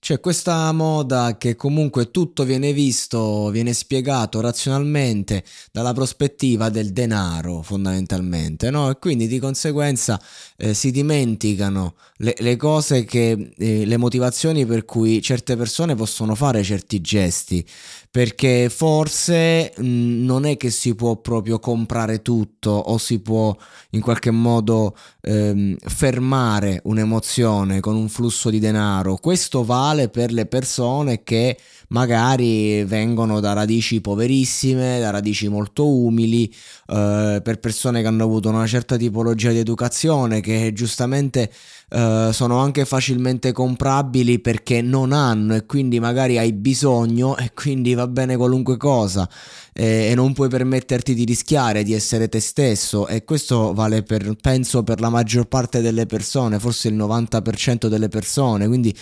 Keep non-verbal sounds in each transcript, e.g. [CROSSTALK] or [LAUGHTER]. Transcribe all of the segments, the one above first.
C'è questa moda che comunque tutto viene visto, viene spiegato razionalmente dalla prospettiva del denaro fondamentalmente, no? E quindi di conseguenza eh, si dimenticano le, le cose che, eh, le motivazioni per cui certe persone possono fare certi gesti, perché forse mh, non è che si può proprio comprare tutto o si può in qualche modo ehm, fermare un'emozione con un flusso di denaro. Questo va uguale per le persone che magari vengono da radici poverissime, da radici molto umili, eh, per persone che hanno avuto una certa tipologia di educazione che giustamente eh, sono anche facilmente comprabili perché non hanno e quindi magari hai bisogno e quindi va bene qualunque cosa e, e non puoi permetterti di rischiare di essere te stesso e questo vale per penso per la maggior parte delle persone, forse il 90% delle persone, quindi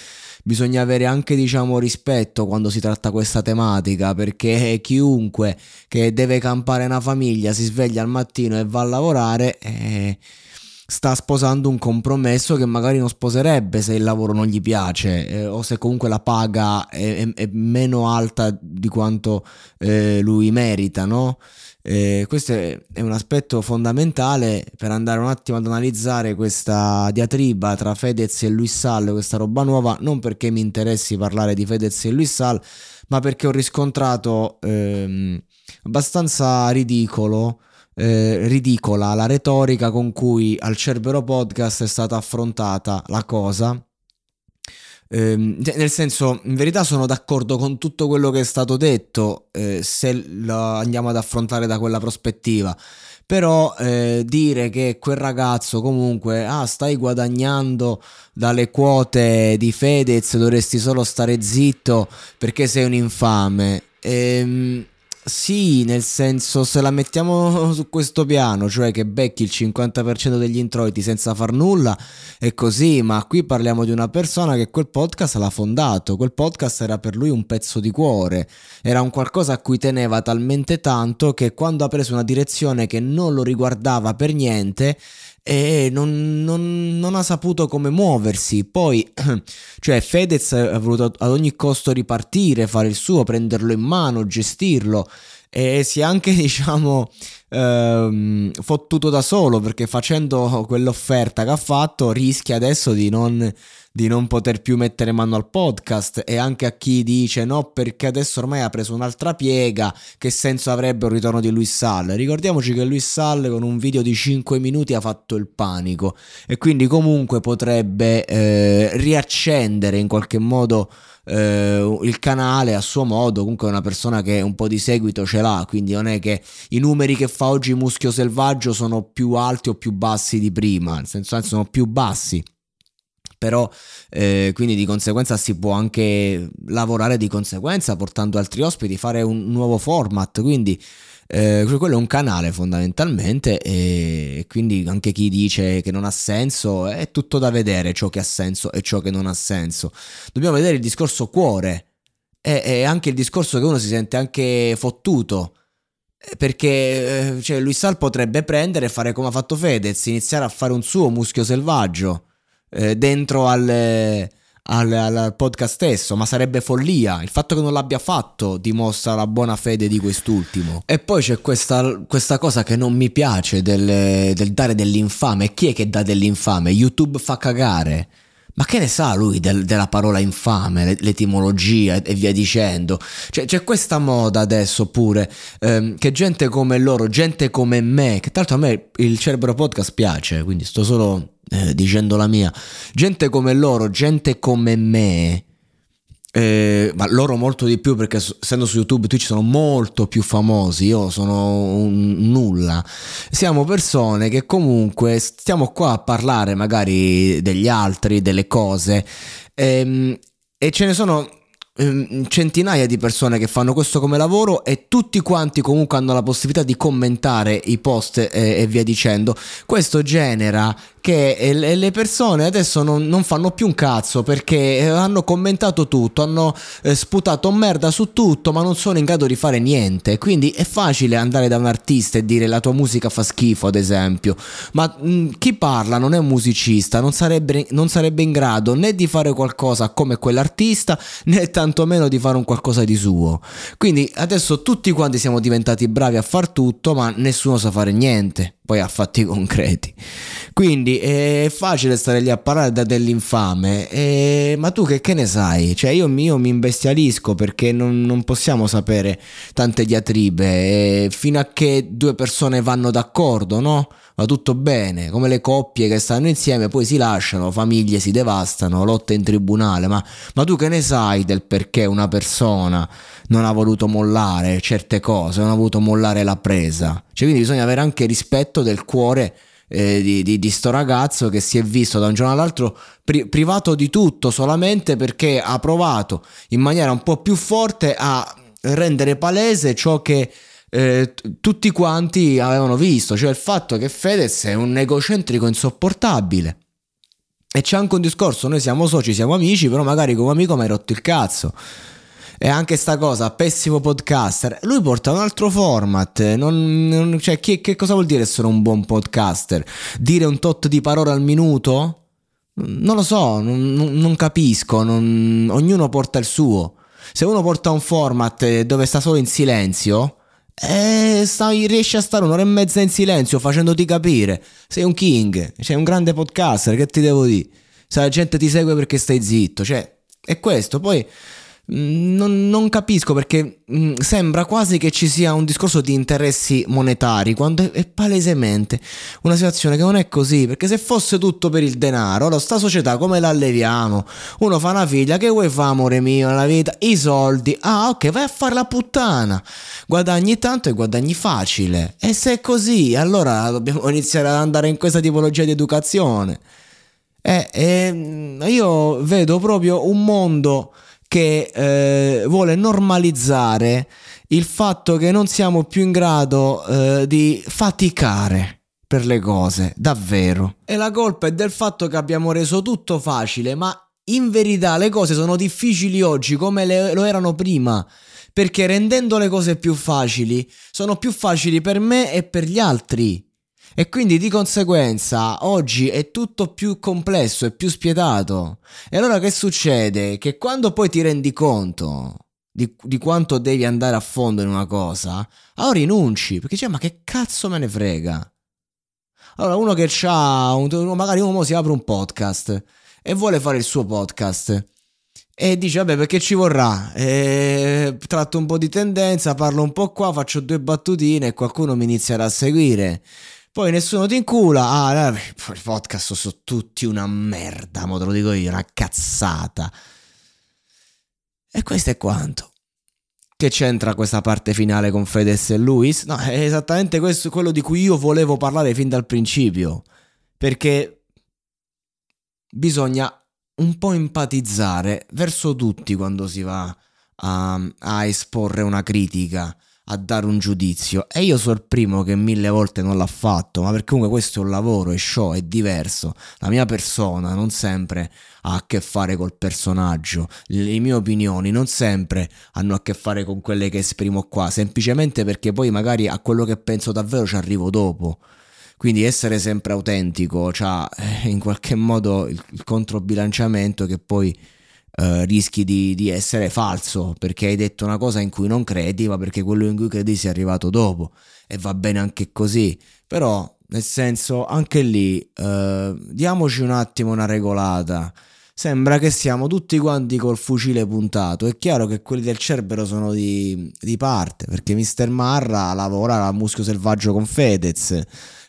bisogna avere anche diciamo rispetto quando si tratta questa tematica perché chiunque che deve campare una famiglia si sveglia al mattino e va a lavorare eh, sta sposando un compromesso che magari non sposerebbe se il lavoro non gli piace eh, o se comunque la paga è, è, è meno alta di quanto eh, lui merita no? Eh, questo è, un aspetto fondamentale per andare un attimo ad analizzare questa diatriba tra Fedez e Luis Sall, questa roba nuova, non perché mi interessi parlare di Fedez e Luis Sall, ma perché ho riscontrato ehm, abbastanza ridicolo. Eh, ridicola la retorica con cui al Cerbero Podcast è stata affrontata la cosa cioè, nel senso, in verità sono d'accordo con tutto quello che è stato detto eh, se lo andiamo ad affrontare da quella prospettiva. Però eh, dire che quel ragazzo comunque, ah, stai guadagnando dalle quote di Fedez, dovresti solo stare zitto perché sei un infame. Ehm, sì, nel senso, se la mettiamo [LAUGHS] su questo piano, cioè che becchi il 50% degli introiti senza far nulla, è così, ma qui parliamo di una persona che quel podcast l'ha fondato, quel podcast era per lui un pezzo di cuore, era un qualcosa a cui teneva talmente tanto che quando ha preso una direzione che non lo riguardava per niente, e non, non, non, ha saputo come muoversi. Poi, [CLEARS THROAT] cioè, Fedez ha voluto ad ogni costo ripartire, fare il suo, prenderlo in mano, gestirlo e si è anche, [LAUGHS] diciamo, ehm, fottuto da solo perché facendo quell'offerta che ha fatto rischia adesso di non di non poter più mettere mano al podcast e anche a chi dice no perché adesso ormai ha preso un'altra piega, che senso avrebbe un ritorno di Luis Sall? Ricordiamoci che Luis Sall con un video di 5 minuti ha fatto il panico e quindi comunque potrebbe eh, riaccendere in qualche modo eh, il canale a suo modo, comunque è una persona che un po' di seguito ce l'ha, quindi non è che i numeri che fa oggi Muschio Selvaggio sono più alti o più bassi di prima, nel senso anzi sono più bassi però eh, quindi di conseguenza si può anche lavorare di conseguenza portando altri ospiti, fare un nuovo format, quindi eh, quello è un canale fondamentalmente e quindi anche chi dice che non ha senso è tutto da vedere ciò che ha senso e ciò che non ha senso. Dobbiamo vedere il discorso cuore è, è anche il discorso che uno si sente anche fottuto. Eh, perché eh, cioè, Luis Sal potrebbe prendere e fare come ha fatto Fedez, iniziare a fare un suo muschio selvaggio eh, dentro al, al, al, podcast stesso, ma sarebbe follia. Il fatto che non l'abbia fatto dimostra la buona fede di quest'ultimo. E poi c'è questa, questa cosa che non mi piace del, del dare dell'infame. Chi è che dà dell'infame? YouTube fa cagare. Ma che ne sa lui del, della parola infame, l'etimologia e via dicendo? Cioè, c'è questa moda adesso pure ehm, che gente come loro, gente come me, che tra l'altro a me il Cerebro Podcast piace, quindi sto solo eh, dicendo la mia, gente come loro, gente come me, eh, ma loro molto di più perché essendo su YouTube Twitch sono molto più famosi, io sono un nulla. Siamo persone che comunque stiamo qua a parlare magari degli altri, delle cose ehm, e ce ne sono centinaia di persone che fanno questo come lavoro e tutti quanti comunque hanno la possibilità di commentare i post e, e via dicendo. Questo genera che le persone adesso non, non, fanno più un cazzo perché eh, hanno commentato tutto, hanno eh, sputato merda su tutto, ma non sono in grado di fare niente. Quindi è facile andare da un artista e dire la tua musica fa schifo, ad esempio. Ma mh, chi parla non è un musicista, non sarebbe, non sarebbe in grado né di fare qualcosa come quell'artista né tanto tantomeno di fare un qualcosa di suo. Quindi adesso tutti quanti siamo diventati bravi a far tutto, ma nessuno sa fare niente, poi a fatti concreti. Quindi è facile stare lì a parlare da dell'infame, e... ma tu che, che, ne sai? Cioè io, io mi imbestialisco perché non, non, possiamo sapere tante diatribe, fino a che due persone vanno d'accordo, no? Va tutto bene, come le coppie che stanno insieme, poi si lasciano, famiglie si devastano, lotte in tribunale, ma, ma tu che ne sai del perché una persona non ha voluto mollare certe cose, non ha voluto mollare la presa? Cioè, quindi bisogna avere anche rispetto del cuore eh, di, di, di, sto ragazzo che si è visto da un giorno all'altro pri- privato di tutto solamente perché ha provato in maniera un po' più forte a rendere palese ciò che eh, tutti quanti avevano visto, cioè il fatto che Fedez è un egocentrico insopportabile. E c'è anche un discorso, noi siamo soci, siamo amici, però magari come amico mi hai rotto il cazzo. E anche sta cosa, pessimo podcaster. Lui porta un altro format. Non, non, cioè, che, che, cosa vuol dire essere un buon podcaster? Dire un tot di parole al minuto? Non lo so, non, non capisco. ognuno porta il suo. Se uno porta un format dove sta solo in silenzio, e stai, riesci a stare un'ora e mezza in silenzio facendoti capire. Sei un king, sei un grande podcaster, che ti devo dire? Se la gente ti segue perché stai zitto, cioè, è questo. Poi non, non, capisco perché mh, mm, sembra quasi che ci sia un discorso di interessi monetari quando è, è, palesemente una situazione che non è così perché se fosse tutto per il denaro allora sta società come la alleviamo? Uno fa una figlia che vuoi fare amore mio nella vita? I soldi. Ah ok vai a fare la puttana. Guadagni tanto e guadagni facile. E se è così allora dobbiamo [LAUGHS] iniziare ad andare in questa tipologia di educazione. E, e io vedo proprio un mondo che eh, vuole normalizzare il fatto che non siamo più in grado eh, di faticare per le cose, davvero. E la colpa è del fatto che abbiamo reso tutto facile, ma in verità le cose sono difficili oggi come le, lo erano prima. Perché rendendo le cose più facili, sono più facili per me e per gli altri. E quindi di conseguenza oggi è tutto più complesso e più spietato. E allora che succede? Che quando poi ti rendi conto di, di quanto devi andare a fondo in una cosa, allora rinunci, perché dici ma che cazzo me ne frega? Allora uno che ha, magari uno si apre un podcast e vuole fare il suo podcast e dice vabbè perché ci vorrà e tratto un po' di tendenza parlo un po' qua faccio due battutine e qualcuno mi inizierà a seguire poi nessuno ti incula. Ah, i podcast sono tutti una merda, mo te lo dico io, una cazzata. E questo è quanto. Che c'entra questa parte finale con Fedez e Luis? No, è esattamente questo quello di cui io volevo parlare fin dal principio. Perché bisogna un po' empatizzare verso tutti quando si va a, a esporre una critica a dare un giudizio e io sono il primo che mille volte non l'ha fatto, ma perché comunque questo è un lavoro, è show, è diverso. La mia persona non sempre ha a che fare col personaggio, le mie opinioni non sempre hanno a che fare con quelle che esprimo qua, semplicemente perché poi magari a quello che penso davvero ci arrivo dopo. Quindi essere sempre autentico, cioè in qualche modo il controbilanciamento che poi Uh, rischi di, di, essere falso perché hai detto una cosa in cui non credi, ma perché quello in cui credi sia arrivato dopo e va bene anche così. Però, nel senso, anche lì uh, diamoci un attimo una regolata. Sembra che siamo tutti quanti col fucile puntato. È chiaro che quelli del Cerbero sono di, di parte perché Mr. Marra lavora a muschio selvaggio con Fedez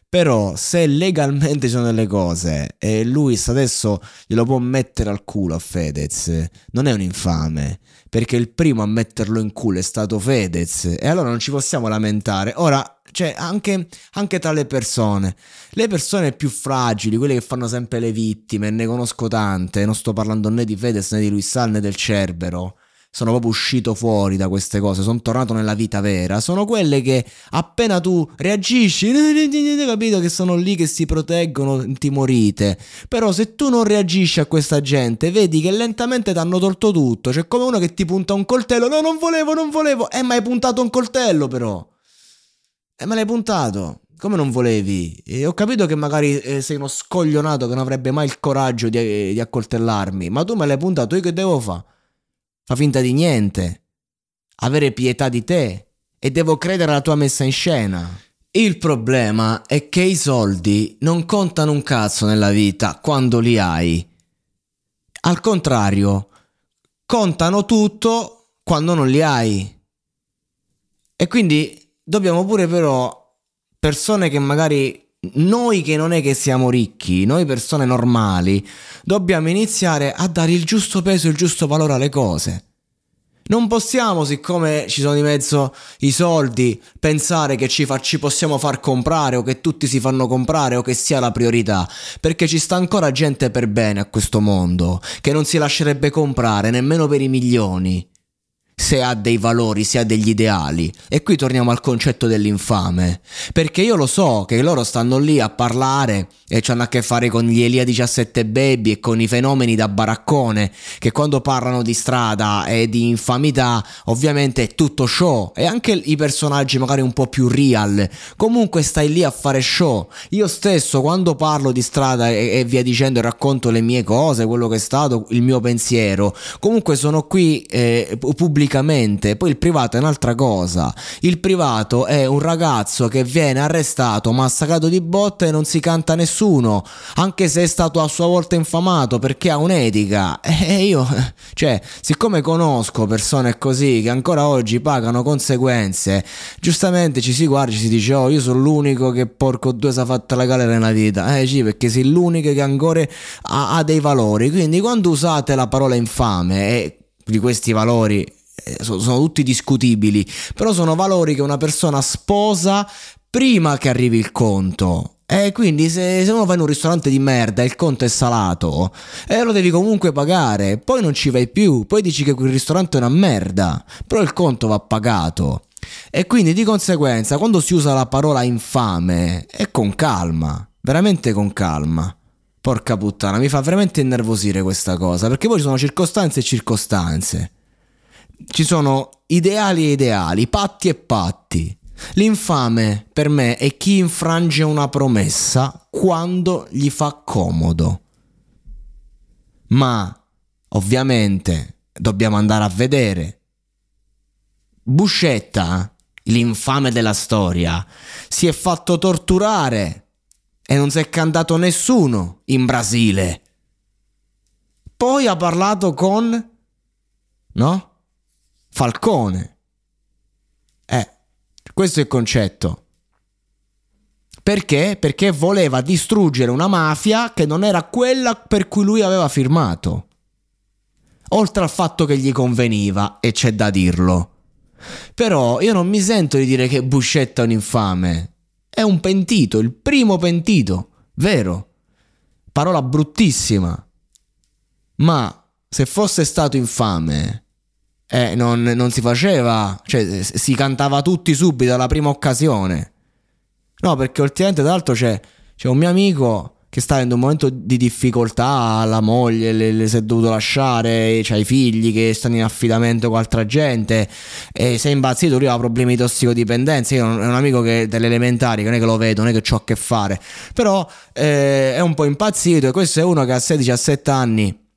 però se legalmente ci sono delle cose e Luis adesso glielo può mettere al culo a Fedez, non è un infame, perché il primo a metterlo in culo è stato Fedez e allora non ci possiamo lamentare. Ora, cioè, anche, anche tra le persone, le persone più fragili, quelle che fanno sempre le vittime, ne conosco tante, non sto parlando né di Fedez né di Luis Sal né del Cerbero sono proprio uscito fuori da queste cose, sono tornato nella vita vera, sono quelle che appena tu reagisci, [LAUGHS] capito che sono lì che si proteggono, timorite. Però se tu non reagisci a questa gente, vedi che lentamente ti hanno tolto tutto, c'è come uno che ti punta un coltello, no non volevo, non volevo, eh ma hai puntato un coltello però. E eh, me l'hai puntato. Come non volevi? E ho capito che magari eh, sei uno scoglionato che non avrebbe mai il coraggio di, di accoltellarmi, ma tu me l'hai puntato, io che devo fare? Fa finta di niente, avere pietà di te e devo credere alla tua messa in scena. Il problema è che i soldi non contano un cazzo nella vita quando li hai. Al contrario, contano tutto quando non li hai. E quindi dobbiamo pure però persone che magari noi che non è che siamo ricchi, noi persone normali, dobbiamo iniziare a dare il giusto peso e il giusto valore alle cose. Non possiamo, siccome ci sono di mezzo i soldi, pensare che ci, fa, ci, possiamo far comprare o che tutti si fanno comprare o che sia la priorità, perché ci sta ancora gente per bene a questo mondo, che non si lascerebbe comprare nemmeno per i milioni se ha dei valori, se ha degli ideali. E qui torniamo al concetto dell'infame. Perché io lo so che loro stanno lì a parlare e hanno a che fare con gli Elia 17 Baby e con i fenomeni da baraccone, che quando parlano di strada e di infamità, ovviamente è tutto show. E anche i personaggi magari un po' più real. Comunque stai lì a fare show. Io stesso quando parlo di strada e, e via dicendo racconto le mie cose, quello che è stato, il mio pensiero, comunque sono qui eh, pubblicamente pubblicamente. Poi il privato è un'altra cosa. Il privato è un ragazzo che viene arrestato, massacrato di botte e non si canta nessuno, anche se è stato a sua volta infamato perché ha un'etica. [LAUGHS] E io, cioè, siccome conosco persone così che ancora oggi pagano conseguenze, giustamente ci si guarda e si dice, oh, io sono l'unico che porco due si è fatta la galera nella vita. Eh sì, perché sei l'unico che ancora ha, ha dei valori. Quindi quando usate la parola infame e di questi valori eh, sono tutti discutibili, però sono valori che una persona sposa prima che arrivi il conto. E quindi se, se, uno va in un ristorante di merda e il conto è salato, eh, lo devi comunque pagare, poi non ci vai più, poi dici che quel ristorante è una merda, però il conto va pagato. E quindi di conseguenza quando si usa la parola infame è con calma, veramente con calma. Porca puttana, mi fa veramente innervosire questa cosa, perché poi ci sono circostanze e circostanze ci sono ideali e ideali, patti e patti. L'infame per me è chi infrange una promessa quando gli fa comodo. Ma ovviamente dobbiamo andare a vedere. Buscetta, l'infame della storia, si è fatto torturare e non si è cantato nessuno in Brasile. Poi ha parlato con... no? Falcone. Eh, questo è il concetto. Perché? Perché voleva distruggere una mafia che non era quella per cui lui aveva firmato. Oltre al fatto che gli conveniva, e c'è da dirlo. Però io non mi sento di dire che Buscetta è un infame. È un pentito, il primo pentito, vero? Parola bruttissima. Ma se fosse stato infame, eh, non, non si faceva, cioè si cantava tutti subito alla prima occasione. No, perché ultimamente tra l'altro c'è, c'è un mio amico che sta in un momento di difficoltà, la moglie le, le si è dovuto lasciare, c'ha i figli che stanno in affidamento con altra gente e si è impazzito, lui ha problemi di tossicodipendenza, io è un amico che delle elementari, non è che lo vedo, non è che ho a che fare, però eh, è un po' impazzito e questo è uno che a 16-17 anni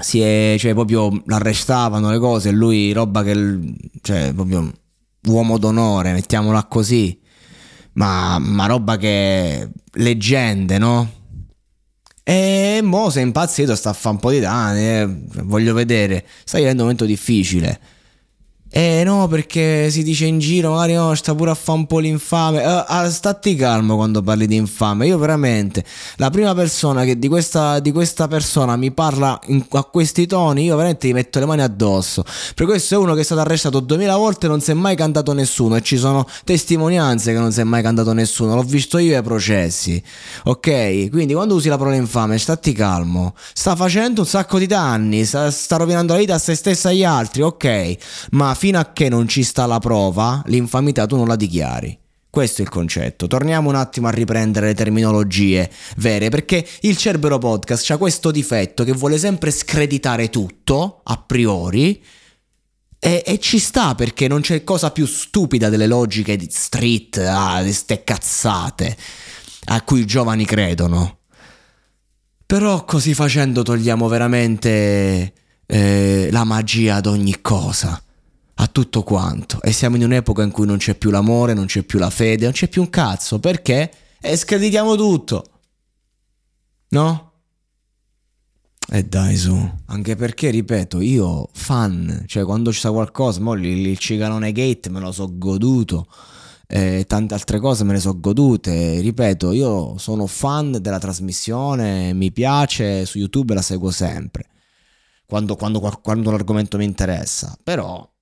si è, cioè proprio l'arrestavano le cose, lui roba che, cioè proprio uomo d'onore, mettiamola così ma, ma roba che leggende, no? E mo sei impazzito, sta a fare un po' di danni, eh, voglio vedere, stai vivendo un momento difficile. Eh no, perché si dice in giro, magari no, sta pure a fare un po' l'infame. Uh, uh, stati calmo quando parli di infame. Io veramente, la prima persona che di questa, di questa persona mi parla in, a questi toni, io veramente gli metto le mani addosso. Per questo è uno che è stato arrestato duemila volte e non si è mai cantato nessuno. E ci sono testimonianze che non si è mai cantato nessuno. L'ho visto io ai processi. Ok? Quindi quando usi la parola infame, stati calmo. Sta facendo un sacco di danni, sta, sta rovinando la vita a se stessa e agli altri. Ok? Ma fino a che non ci sta la prova, l'infamità tu non la dichiari. Questo è il concetto. Torniamo un attimo a riprendere le terminologie vere, perché il Cerbero Podcast ha questo difetto che vuole sempre screditare tutto, a priori, e, e, ci sta perché non c'è cosa più stupida delle logiche di street, ah, di ste cazzate a cui i giovani credono. Però così facendo togliamo veramente eh, la magia ad ogni cosa tutto quanto. E siamo in un'epoca in cui non c'è più l'amore, non c'è più la fede, non c'è più un cazzo. Perché? E screditiamo tutto. No? E dai su, anche perché ripeto, io fan, cioè quando c'è qualcosa, mo il, ciganone gate me lo so goduto, eh, tante altre cose me le so godute, ripeto, io sono fan della trasmissione, mi piace, su YouTube la seguo sempre, quando, quando, quando l'argomento mi interessa, però